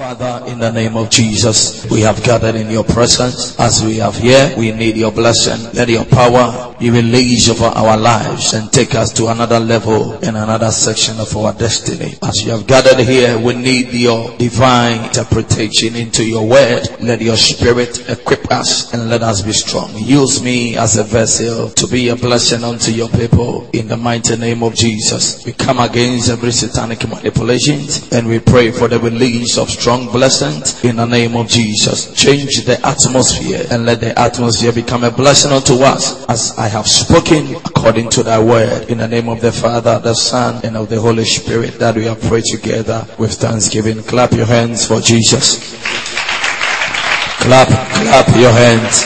Father, in the name of Jesus, we have gathered in your presence. As we have here, we need your blessing. Let your power be released over our lives and take us to another level in another section of our destiny. As you have gathered here, we need your divine interpretation into your word. Let your spirit equip us and let us be strong. Use me as a vessel to be a blessing unto your people in the mighty name of Jesus. We come against every satanic manipulation and we pray for the release of strong blessings in the name of Jesus. Change the atmosphere and let the atmosphere become a blessing unto us as I have spoken according to thy word in the name of the Father, the Son, and of the Holy Spirit that we have prayed together with thanksgiving. Clap your hands for Jesus. Clap, clap your hands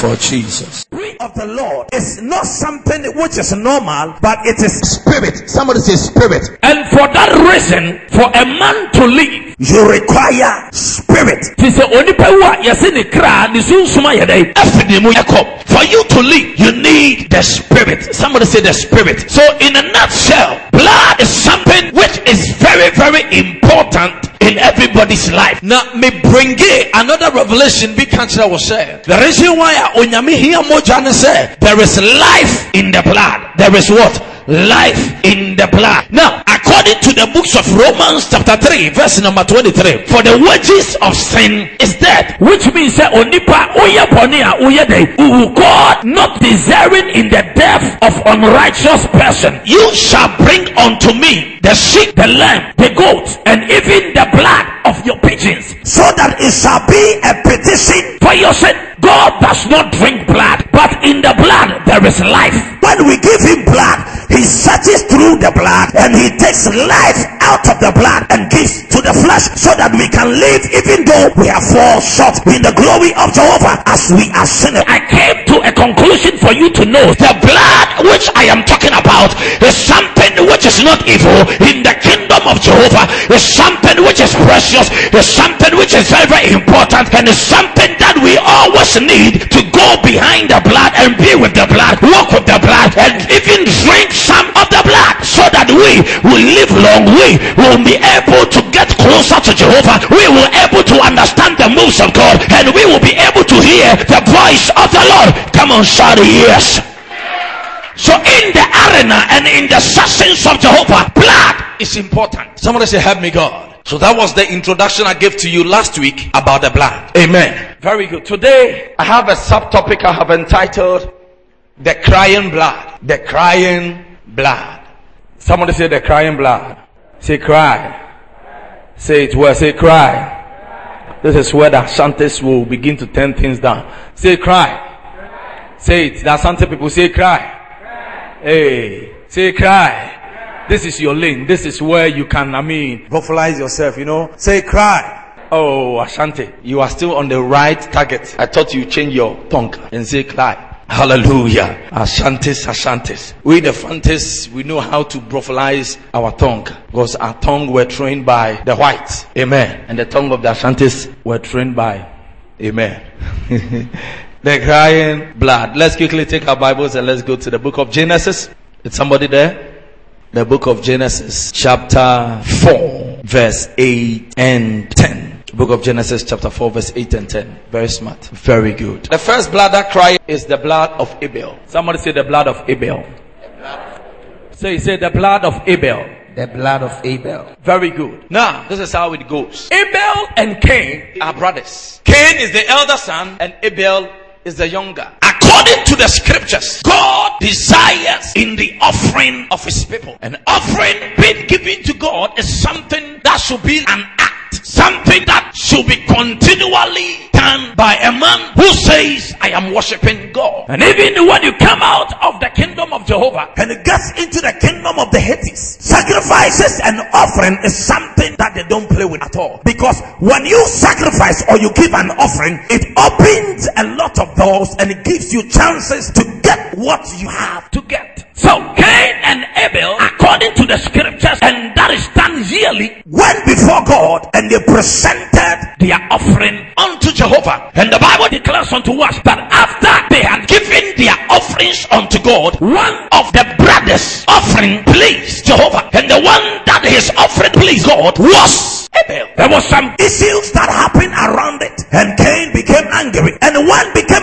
for Jesus of the Lord is not something which is normal, but it is spirit. Somebody say spirit. And for that reason, for a man to live, you require spirit. For you to live, you need the spirit. Somebody say the spirit. So in a nutshell, blood is something which is very, very important in everybody's life. Now, me bring another revelation. Be cancer was said. The reason why onyame here moja say there is life in the blood. There is what? Life in the blood. Now, according to the books of Romans chapter 3, verse number 23, for the wages of sin is death, which means that onipa oye ponia oye de God not desiring in the death of unrighteous person. You shall bring unto me the sheep, the lamb, the goat, and even the blood of your pigeons, so that it shall be a petition for your sin. God does not drink blood, but in the blood there is life. When we give him blood, he searches through the blood and he takes life out of the blood and gives to the flesh so that we can live even though we are fall short in the glory of Jehovah as we are sinners. I came to a conclusion for you to know the blood which I am talking about is something which is not evil in the kingdom of Jehovah, is something which is precious, is something which is very, very important, and is something that we always need to go behind the blood and be with the blood, walk with the blood, and even drink some of the blood so that we will live long. We will be able to get closer to Jehovah. We will be able to understand the moves of God and we will be able to hear the voice of the Lord. Come on, shout yes. So in the arena and in the sessions of Jehovah, blood is important. Somebody say, help me God. So that was the introduction I gave to you last week about the blood. Amen. Very good. Today I have a subtopic I have entitled The Crying Blood. The Crying Blood. Somebody say the crying blood. Say cry. Say it well. Say cry. This is where the Ashantis will begin to turn things down. Say cry. Say it. The Asante people say cry. Hey. Say cry. This is your lane. This is where you can, I mean, vocalize yourself, you know. Say cry. Oh, Ashanti, you are still on the right target. I thought you change your tongue and say cry. Hallelujah. Ashantis, Ashantis. We the Fantis, we know how to vocalize our tongue because our tongue were trained by the whites. Amen. And the tongue of the Ashantis were trained by Amen. the crying blood. Let's quickly take our Bibles and let's go to the book of Genesis. Is somebody there? the book of Genesis, chapter 4, verse 8 and 10. Book of Genesis, chapter 4, verse 8 and 10. Very smart. Very good. The first blood that cry is the blood of Abel. Somebody say the blood of Abel. Say, say the blood of Abel. The blood of Abel. Very good. Now, this is how it goes. Abel and Cain are brothers. Cain is the elder son and Abel is the younger. According to the scriptures, God desires in the offering of his people. An offering being given to God is something that should be an act, something that should be continually done by a man who says, I am worshiping God. And even when you come out of the kingdom of Jehovah and it gets into the kingdom of the Hades, sacrifices and offering is something that they don't play with at all. Because when you sacrifice or you give an offering, it opens a lot of doors and it gives you chances to get what you have to get. So Cain and Abel, according to the scriptures, yearly went before God and they presented their offering unto Jehovah. And the Bible declares unto us that after they had given their offerings unto God, one of the brothers' offering pleased Jehovah. And the one that his offering pleased God was Abel. There was some issues that happened around it. And Cain became angry. And one became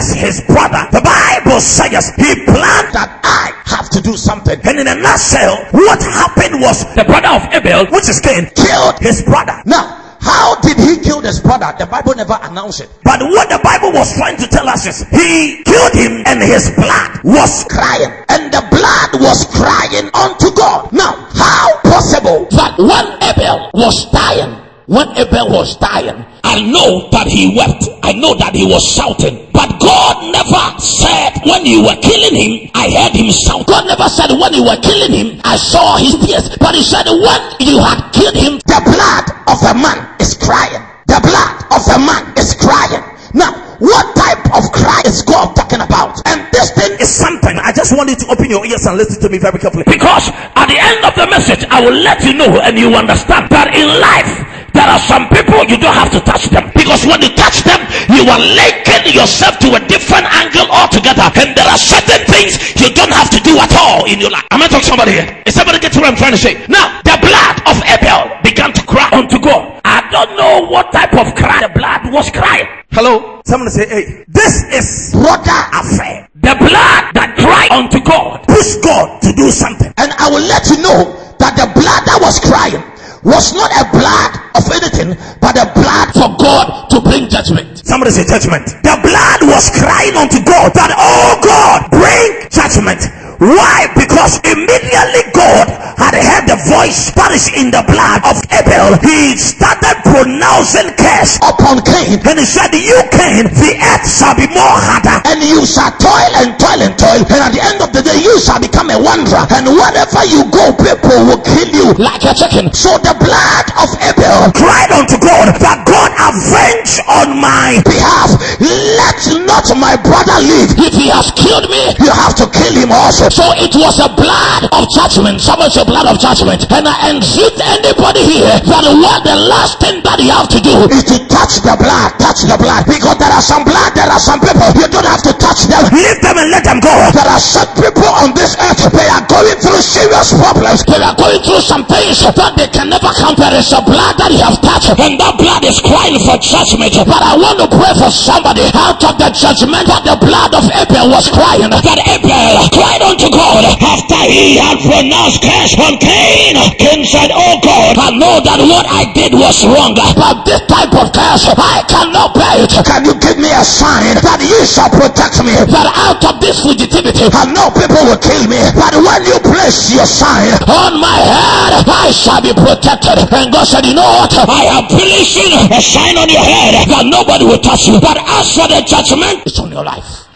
angry his brother. The Bible says he planned that I have to do something. And in a nutshell, what happened was the brother of Abel, which is Cain, killed his brother. Now, how did he kill this brother? The Bible never announced it. But what the Bible was trying to tell us is he killed him and his blood was crying. And the blood was crying unto God. Now, how possible that when Abel was dying, when Abel was dying, I know that he wept. I know that he was shouting. But God never said when you were killing him, I heard him shout. God never said when you were killing him, I saw his tears. But he said when you had killed him, the blood of the man is crying. The blood of the man is crying. Now, what type of cry is God talking about? And this thing is something. I just want you to open your ears and listen to me very carefully. Because at the end of the message, I will let you know and you understand that in life, there are some people you don't have to touch them because when you touch them, you are linking yourself to a different angle altogether. And there are certain things you don't have to do at all in your life. Am I talking to somebody here? Is somebody get what I'm trying to say? Now, the blood of Abel began to cry unto God. I don't know what type of cry the blood was crying. Hello? Someone say, hey, this is brother affair. The blood that cried unto God. Push God to do something. And I will let you know that the blood that was crying was not a blood of anything, but a blood for God to bring judgment. Somebody say judgment. The blood was crying unto God that, oh God, bring judgment. Why? Because immediately God had heard the voice that is in the blood of Abel. He started pronouncing curse upon Cain. And he said, You Cain, the earth shall be more harder. And you shall toil and toil and toil. And at the end of the day, you shall become a wanderer. And wherever you go, people will kill you like a chicken. So the blood of Abel cried unto God that God avenge on my behalf. Let not my brother live. If he has killed me, you have to kill him also. So it was a blood of judgment. Someone say blood of judgment. And I entreat anybody here that what the last thing that you have to do is to touch the blood. Touch the blood. Because there are some blood, there are some people. You don't have to touch them. Leave them and let them go. There are some people on this earth. They are going through serious problems. They are going through some things that they can never. There is a blood that you have touched. And that blood is crying for judgment. But I want to pray for somebody out of the judgment that the blood of Abel was crying. That Abel cried unto God after he had pronounced curse on Cain. Cain said, Oh God, I know that what I did was wrong, but this type of curse, I cannot bear it. Can you give me a sign that you shall protect me? That out of this fugitivity, I know people will kill me, but when you place your sign on my head, I shall be protected. And God said, You know what? I am placing a sign on your head that nobody will touch you. But as for the judgment, it's on your life.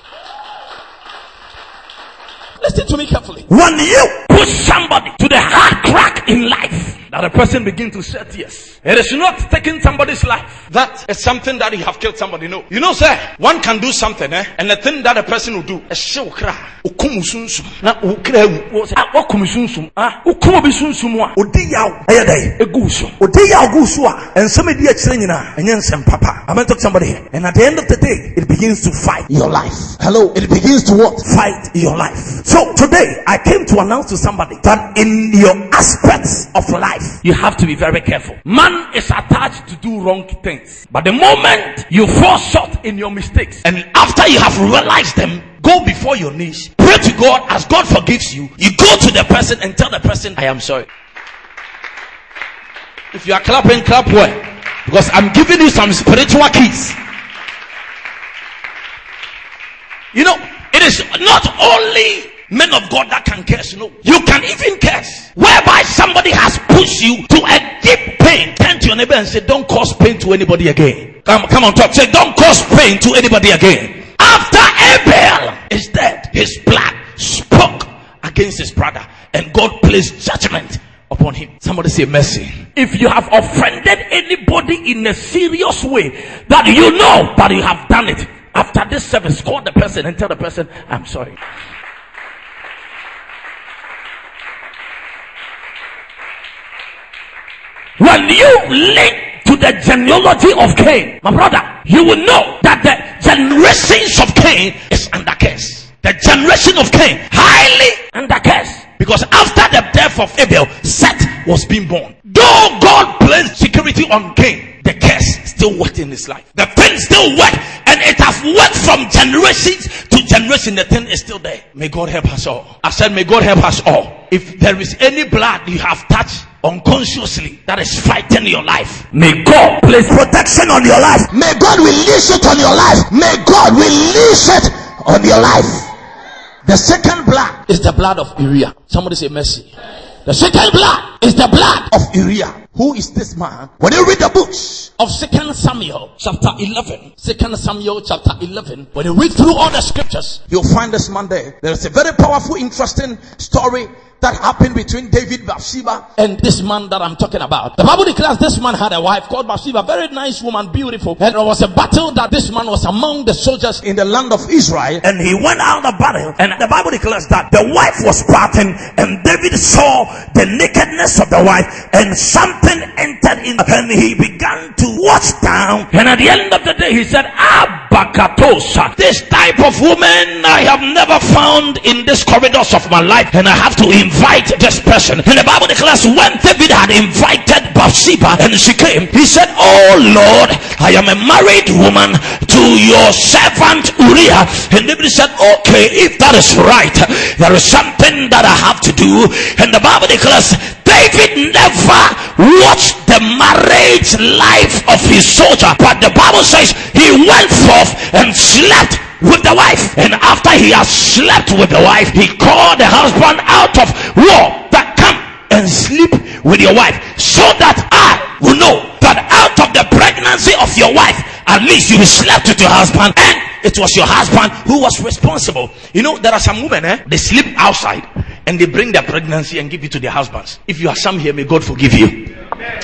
Listen to me carefully. When you put somebody to the hard crack in life, that a person begin to shed tears. It is not taking somebody's life. That is something that you have killed somebody. No. You know, sir, one can do something, eh? And the thing that a person will do, a show cry. Ukumusunsum. Na ukra ukumusunsum. Ah, ukumo bisunsum wa. Odi yaw. Eye day. Egu so. Odi yaw gu so a. Ensem di akire nyina. Enye nsem papa. I'm talk to somebody here. And at the end of the day, it begins to fight your life. Hello. It begins to what? Fight your life. So today, I came to announce to somebody that in your aspects of life, you have to be very careful. Man is attached to do wrong things. But the moment you fall short in your mistakes, and after you have realized them, go before your knees, pray to God as God forgives you. You go to the person and tell the person, I am sorry. If you are clapping, clap well. Because I'm giving you some spiritual keys. You know, it is not only men of God that can curse. Know, you can even curse. Whereby somebody has pushed you to a deep pain. Turn to your neighbor and say, Don't cause pain to anybody again. Come, come on, talk. Say, Don't cause pain to anybody again. After Abel is dead, his blood spoke against his brother, and God placed judgment upon him. Somebody say mercy. If you have offended anybody in a serious way that you know that you have done it, after this service, call the person and tell the person, I'm sorry. When you link to the genealogy of Cain, my brother, you will know that the generations of Cain is under curse. The generation of Cain, highly under curse. Because after the death of Abel, Seth was being born. Though God placed security on Cain, the curse still worked in his life. The thing still worked, and it has worked from generations to generation. The thing is still there. May God help us all. I said, May God help us all. If there is any blood you have touched unconsciously that is fighting your life, may God place protection on your life. May God release it on your life. May God release it on your life. The second blood Is the blood of Uriah. Somebody say mercy. The second blood is the blood of Uriah. Who is this man? When you read the books, of Second Samuel chapter 11, Second Samuel chapter 11. When you read through all the scriptures, you'll find this man there. There is a very powerful, interesting story that happened between David Bathsheba and this man that I'm talking about. The Bible declares this man had a wife called Bathsheba, very nice woman, beautiful. And there was a battle that this man was among the soldiers in the land of Israel. And he went out of battle. And the Bible declares that the wife was parting and David saw the nakedness of the wife and something entered in and he began to watch down. And at the end of the day, he said, Abakatosa, this type of woman I have never found in this corridors of my life. And I have to invite invite this person. And the Bible declares when David had invited Bathsheba and she came, he said, Oh Lord, I am a married woman to your servant Uriah. And David said, Okay, if that is right, there is something that I have to do. And the Bible declares David never watched the marriage life of his soldier, but the Bible says he went forth and slept with the wife. And after he has slept with the wife, he called the husband out of war that come and sleep with your wife so that I will know that out of the pregnancy of your wife, at least you slept with your husband and it was your husband who was responsible. You know, there are some women, eh? They sleep outside and they bring their pregnancy and give it to their husbands. If you are some here, may God forgive you.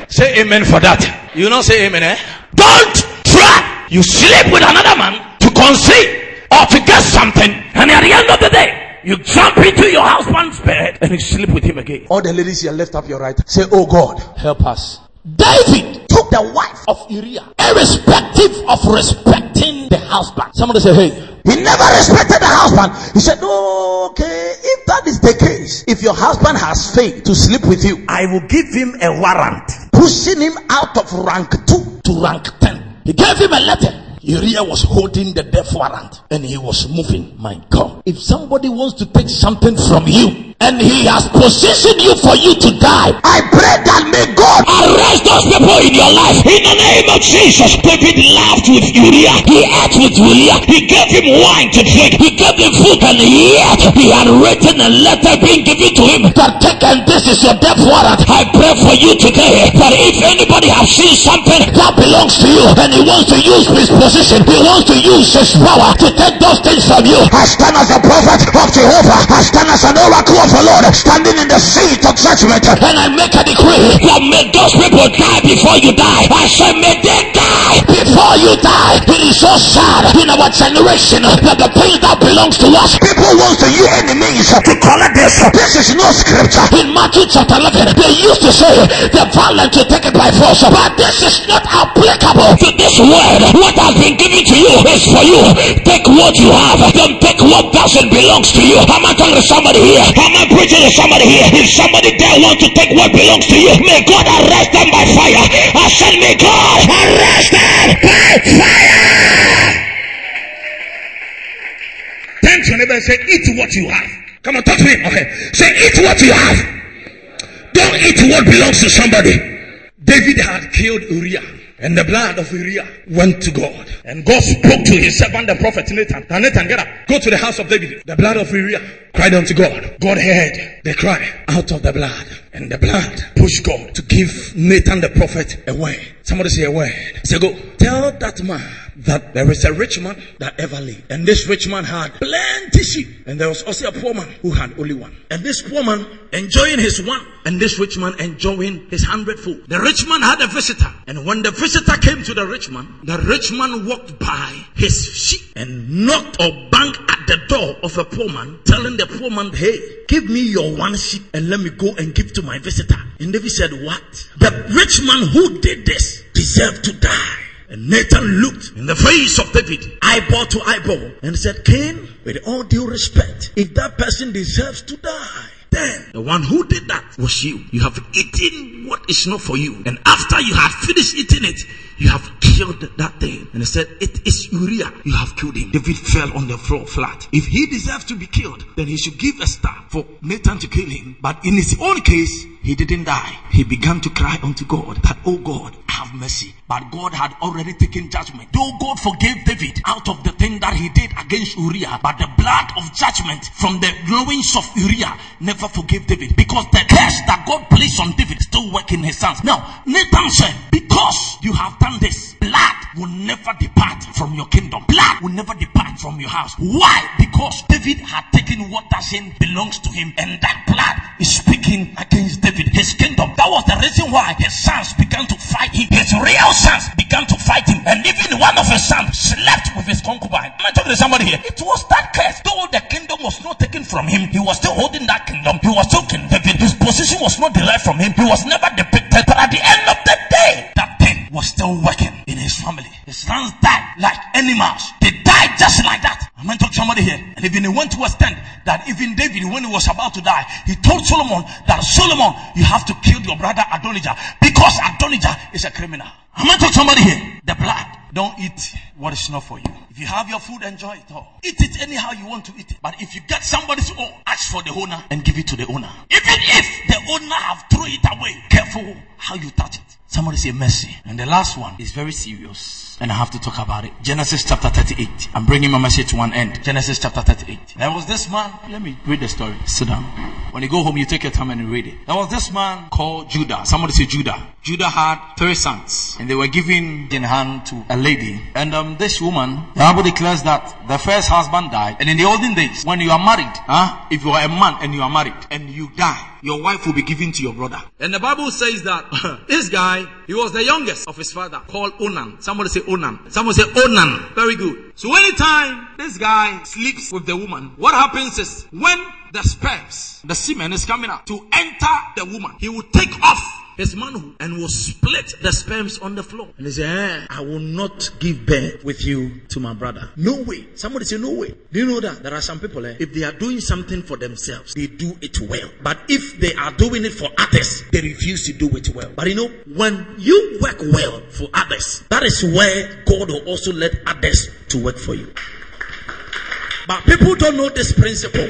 Say amen for that. You not say amen, eh? Don't try. You sleep with another man to conceive or to get something, and at the end of the day, you jump into your husband's bed and you sleep with him again. All the ladies here, lift up your right. Say, Oh God, help us. David took the wife of Uriah, irrespective of respecting the husband. Somebody say, Hey, he never respected the husband. He said, Okay, if that is the case, if your husband has failed to sleep with you, I will give him a warrant, pushing him out of rank two to rank 10. He gave him a letter Uriah was holding the death warrant and he was moving. My God. If somebody wants to take something from you and he has positioned you for you to die, I pray that may God arrest those people in your life. In the name of Jesus, David laughed with Uriah. He ate with Uriah. He gave him wine to drink. He gave him food and yet he had written a letter being given to him that take and this is your death warrant. I pray for you today that if anybody has seen something that belongs to you and he wants to use his position He wants to use his power to take those things from you. I stand as a prophet of Jehovah. I stand as an oracle of the Lord, standing in the seat of judgment. And I make a decree that may those people die before you die. I say, may they die before you die. It is so sad in our generation that the thing that belongs to us, people want to use enemies to collect this. This is no scripture. In Matthew chapter 11, they used to say the violent to take it by force, but this is not applicable this word. What has been given to you is for you. Take what you have. Don't take what doesn't belongs to you. Am I talking to somebody here? Am I preaching to somebody here? If somebody there want to take what belongs to you, may God arrest them by fire. I said, may God arrest them by fire. Turn to your neighbor and say, eat what you have. Come on, talk to him. Okay. Say, eat what you have. Don't eat what belongs to somebody. David had killed Uriah. And the blood of Uriah went to God. And God spoke to his servant, the prophet Nathan. Nathan, get up. Go to the house of David. The blood of Uriah cried unto God. God heard the cry out of the blood. And the blood pushed God to give Nathan the prophet a. Somebody say a word. Say go. Tell that man that there is a rich man that ever lived. And this rich man had plenty sheep. And there was also a poor man who had only one. And this poor man enjoying his one. And this rich man enjoying his hundredfold. The rich man had a visitor. And when the visitor came to the rich man, the rich man walked by his sheep and knocked or banged at the door of a poor man, telling the poor man, Hey, give me your one sheep and let me go and give to my visitor. And David said, What? The rich man who did this deserved to die. And Nathan looked in the face of David, eyeball to eyeball, and said, Cain, with all due respect, if that person deserves to die, then the one who did that was you. You have eaten what is not for you. And after you have finished eating it, you have killed that thing. And he said, It is Uriah. You have killed him. David fell on the floor flat. If he deserves to be killed, then he should give a star for Nathan to kill him. But in his own case, he didn't die. He began to cry unto God that, Oh God, have mercy. But God had already taken judgment. Though God forgave David out of the thing that he did against Uriah, but the blood of judgment from the loins of Uriah never forgave David because the that God placed on David still work in his sons. Now, Nathan said, Because you have done this, blood will never depart from your kingdom. Blood will never depart from your house. Why? Because David had taken what doesn't belongs to him, and that blood is speaking against David, his kingdom. That was the reason why his sons began to fight him. His real sons began to fight him, and even one of his sons slept with his concubine. Am I talking to somebody here? It was that curse. Though the kingdom was not taken from him, he was still holding that kingdom. He was still King Position was not derived from him. He was never depicted. But at the end of the day, that thing was still working in his family. His sons died like animals. They died just like that. I'm going to somebody here. And even he went to extent that even David, when he was about to die, he told Solomon that Solomon, you have to kill your brother Adonijah because Adonijah is a criminal. I'm going to somebody here. The blood. Don't eat what is not for you. If you have your food, enjoy it all. Eat it anyhow you want to eat it. But if you get somebody's own, ask for the owner and give it to the owner. Even if the owner have thrown it away, careful how you touch it. Somebody say mercy. And the last one is very serious. And I have to talk about it. Genesis chapter 38. I'm bringing my message to one end. Genesis chapter 38. There was this man. Let me read the story. Sit down. When you go home, you take your time and read it. There was this man called Judah. Somebody say Judah. Judah had three sons. And they were given in hand to a lady. And um, Um, this woman, the Bible declares that the first husband died. And in the olden days, when you are married, huh, if you are a man and you are married and you die, your wife will be given to your brother. And the Bible says that this guy, he was the youngest of his father, called Onan. Somebody say Onan. Somebody say Onan. Very good. So anytime this guy sleeps with the woman, what happens is when the sperms, the semen is coming out to enter the woman, he will take off his manhood and will split the sperms on the floor. And he said, eh, I will not give birth with you to my brother. No way. Somebody say, No way. Do you know that there are some people, eh, if they are doing something for themselves, they do it well. But they are doing it for others, they refuse to do it well. But you know, when you work well for others, that is where God will also let others to work for you. But people don't know this principle.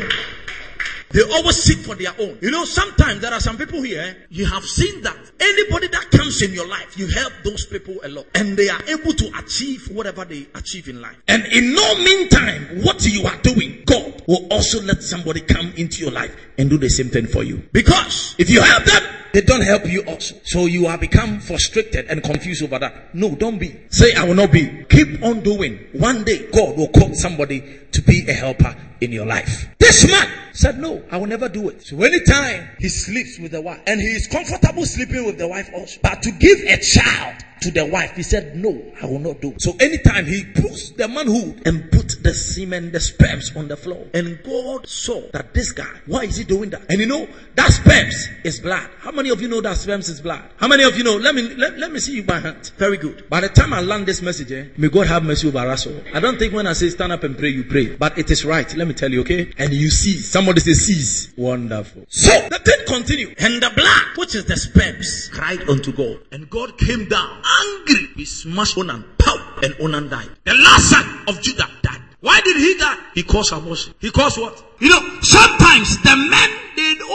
They always seek for their own. You know, sometimes there are some people here, you have seen that anybody that comes in your life, you help those people a lot. And they are able to achieve whatever they achieve in life. And in no meantime, what you are doing, God will also let somebody come into your life and do the same thing for you. Because if you help them, they don't help you also. So you are become frustrated and confused over that. No, don't be. Say, I will not be. Keep on doing. One day, God will call somebody to be a helper in your life. This man said, No, I will never do it. So anytime he sleeps with the wife, and he is comfortable sleeping with the wife also, but to give a child to the wife, he said, No, I will not do. So anytime he puts the manhood and put the semen, the sperms on the floor, and God saw that this guy, why is he doing that? And you know, that sperms is blood. How many of you know that sperms is blood? How many of you know? Let me let, let me see you by hand. Very good. By the time I land this message, eh, may God have mercy over us all. I don't think when I say stand up and pray, you pray. But it is right. Let me tell you, okay? And you see, somebody says sees. Wonderful. So the thing continued. And the blood, which is the sperms, cried unto God. And God came down angry. He smashed Onan. Pow! And Onan died. The last son of Judah died. Why did he die? He caused abortion. He caused what? You know, sometimes the men,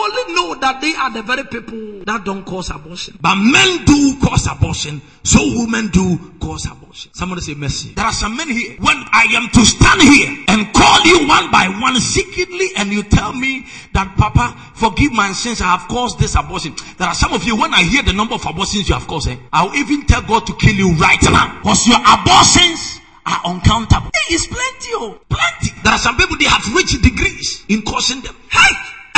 only know that they are the very people that don't cause abortion. But men do cause abortion. So women do cause abortion. Somebody say mercy. There are some men here. When I am to stand here and call you one by one secretly and you tell me that Papa, forgive my sins, I have caused this abortion. There are some of you, when I hear the number of abortions you have caused, eh, I'll even tell God to kill you right now. Because your abortions are uncountable. Hey, it's plenty, oh, plenty. There are some people they have reached degrees in causing them. Hey,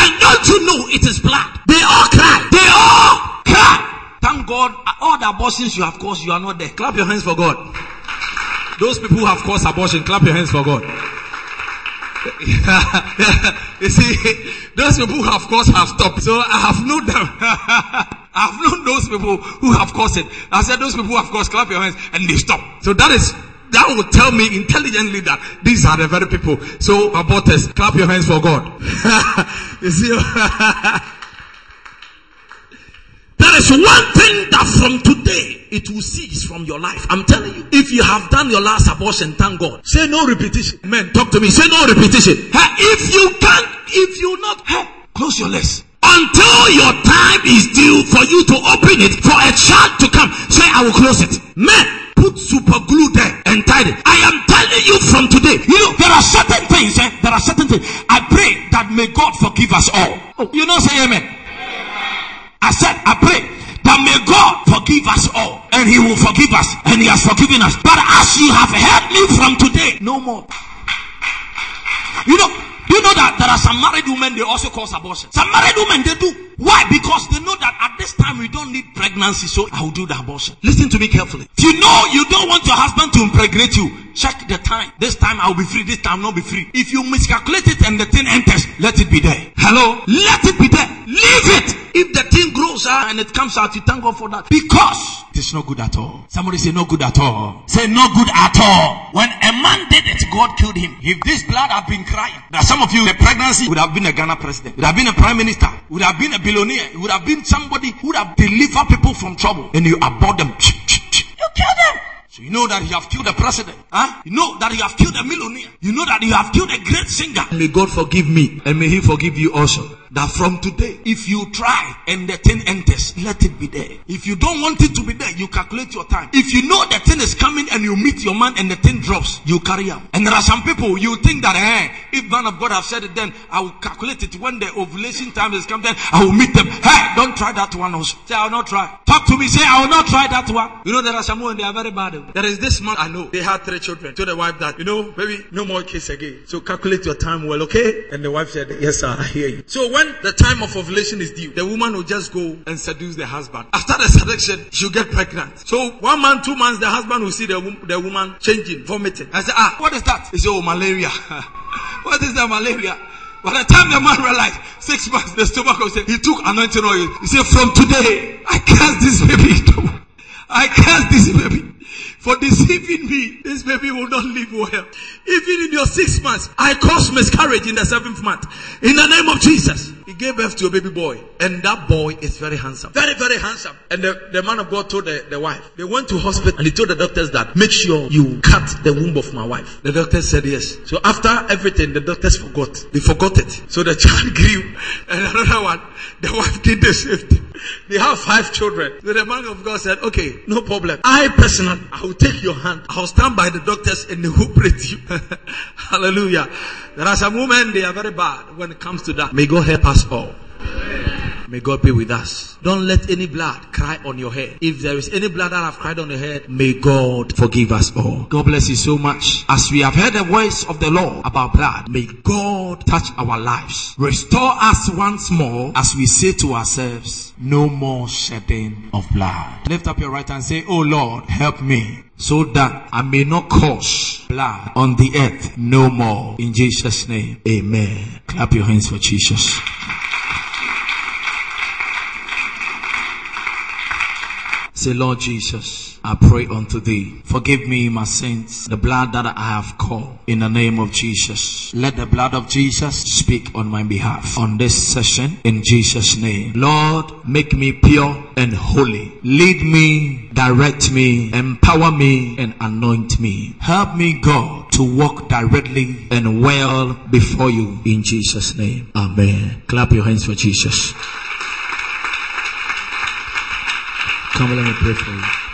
and don't you know it is blood? They all cry. They all cry. Thank God, all the abortions you have caused, you are not there. Clap your hands for God. Those people who have caused abortion, clap your hands for God. you see, those people who of course have stopped. So I have known them. I have known those people who have caused it. I said those people who have caused clap your hands and they stop. So that is that will tell me intelligently that these are the very people. So aborters, clap your hands for God. you see, there is one thing that from today it will cease from your life. I'm telling you. If you have done your last abortion, thank God. Say no repetition. Men, talk to me. Say no repetition. Hey, if you can't, if you not, hey, close your lips. Until your time is due for you to open it for a child to come. Say, I will close it. Men, put super glue and it. I am telling you from today, you know, there are certain things, eh? there are certain things. I pray that may God forgive us all. Oh, you know, say amen. I said, I pray that may God forgive us all. And He will forgive us. And He has forgiven us. But as you have heard me from today, no more. You know, you know that there are some married women, they also cause abortion. Some married women, they do. Why? Because they know that at this time we don't need pregnancy, so I will do the abortion. Listen to me carefully. If you know you don't want your husband to impregnate you, check the time. This time I'll be free, this time I'll not be free. If you miscalculate it and the thing enters, let it be there. Hello? Let it be there. Leave it. If the thing grows out and it comes out, you thank God for that. Because it is not good at all. Somebody say no good at all. Say no good at all. When a man did it, God killed him. If this blood had been crying, that some of you, the pregnancy would have been a Ghana president, would have been a prime minister, would have been a billionaire. Would have been somebody who would have delivered people from trouble. And you abort them. You kill them. So you know that you have killed a president. Huh? You know that you have killed a millionaire. You know that you have killed a great singer. May God forgive me and may He forgive you also that from today, if you try and the thing enters, let it be there. If you don't want it to be there, you calculate your time. If you know the thing is coming and you meet your man and the thing drops, you carry out. And there are some people, you think that, hey, if man of God have said it, then I will calculate it. When the ovulation time is come, then I will meet them. Hey, don't try that one also. Say, I will not try. Talk to me, say, I will not try that one. You know, there are some women, they are very bad. There is this man I know, they had three children. To the wife that, you know, maybe no more kids again. So calculate your time well, okay? And the wife said, yes, sir, I hear you. So when the time of ovulation is due, the woman will just go and seduce the husband. After the seduction, she'll get pregnant. So one month, two months, the husband will see the, the woman changing, vomiting. I say, ah, what is that? He say, oh, malaria. what is that malaria? By the time the man realized, six months, the stomach was he took anointing oil. He said, from today, I curse this baby. I curse this baby for deceiving me. This baby will not live well. Even in your six months, I caused miscarriage in the seventh month. In the name of Jesus. He gave birth to a baby boy. And that boy is very handsome. Very, very handsome. And the, the man of God told the, the wife. They went to hospital and he told the doctors that make sure you cut the womb of my wife. The doctors said yes. So after everything, the doctors forgot. They forgot it. So the child grew. And another one, the wife did the same thing. They have five children. So the man of God said, okay, no problem. I personally, I will take your hand. I'll stand by the doctors and they will to you. Hallelujah. There are some women, they are very bad when it comes to that. May God help us all. May God be with us. Don't let any blood cry on your head. If there is any blood that have cried on your head, may God forgive us all. God bless you so much. As we have heard the voice of the Lord about blood, may God touch our lives. Restore us once more as we say to ourselves, no more shedding of blood. Lift up your right hand and say, Oh Lord, help me so that I may not cause blood on the earth no more. In Jesus' name, amen. Clap your hands for Jesus. Say, Lord Jesus, I pray unto thee. Forgive me my sins, the blood that I have called in the name of Jesus. Let the blood of Jesus speak on my behalf on this session in Jesus' name. Lord, make me pure and holy. Lead me, direct me, empower me, and anoint me. Help me, God, to walk directly and well before you in Jesus' name. Amen. Clap your hands for Jesus. Come, let me pray for you.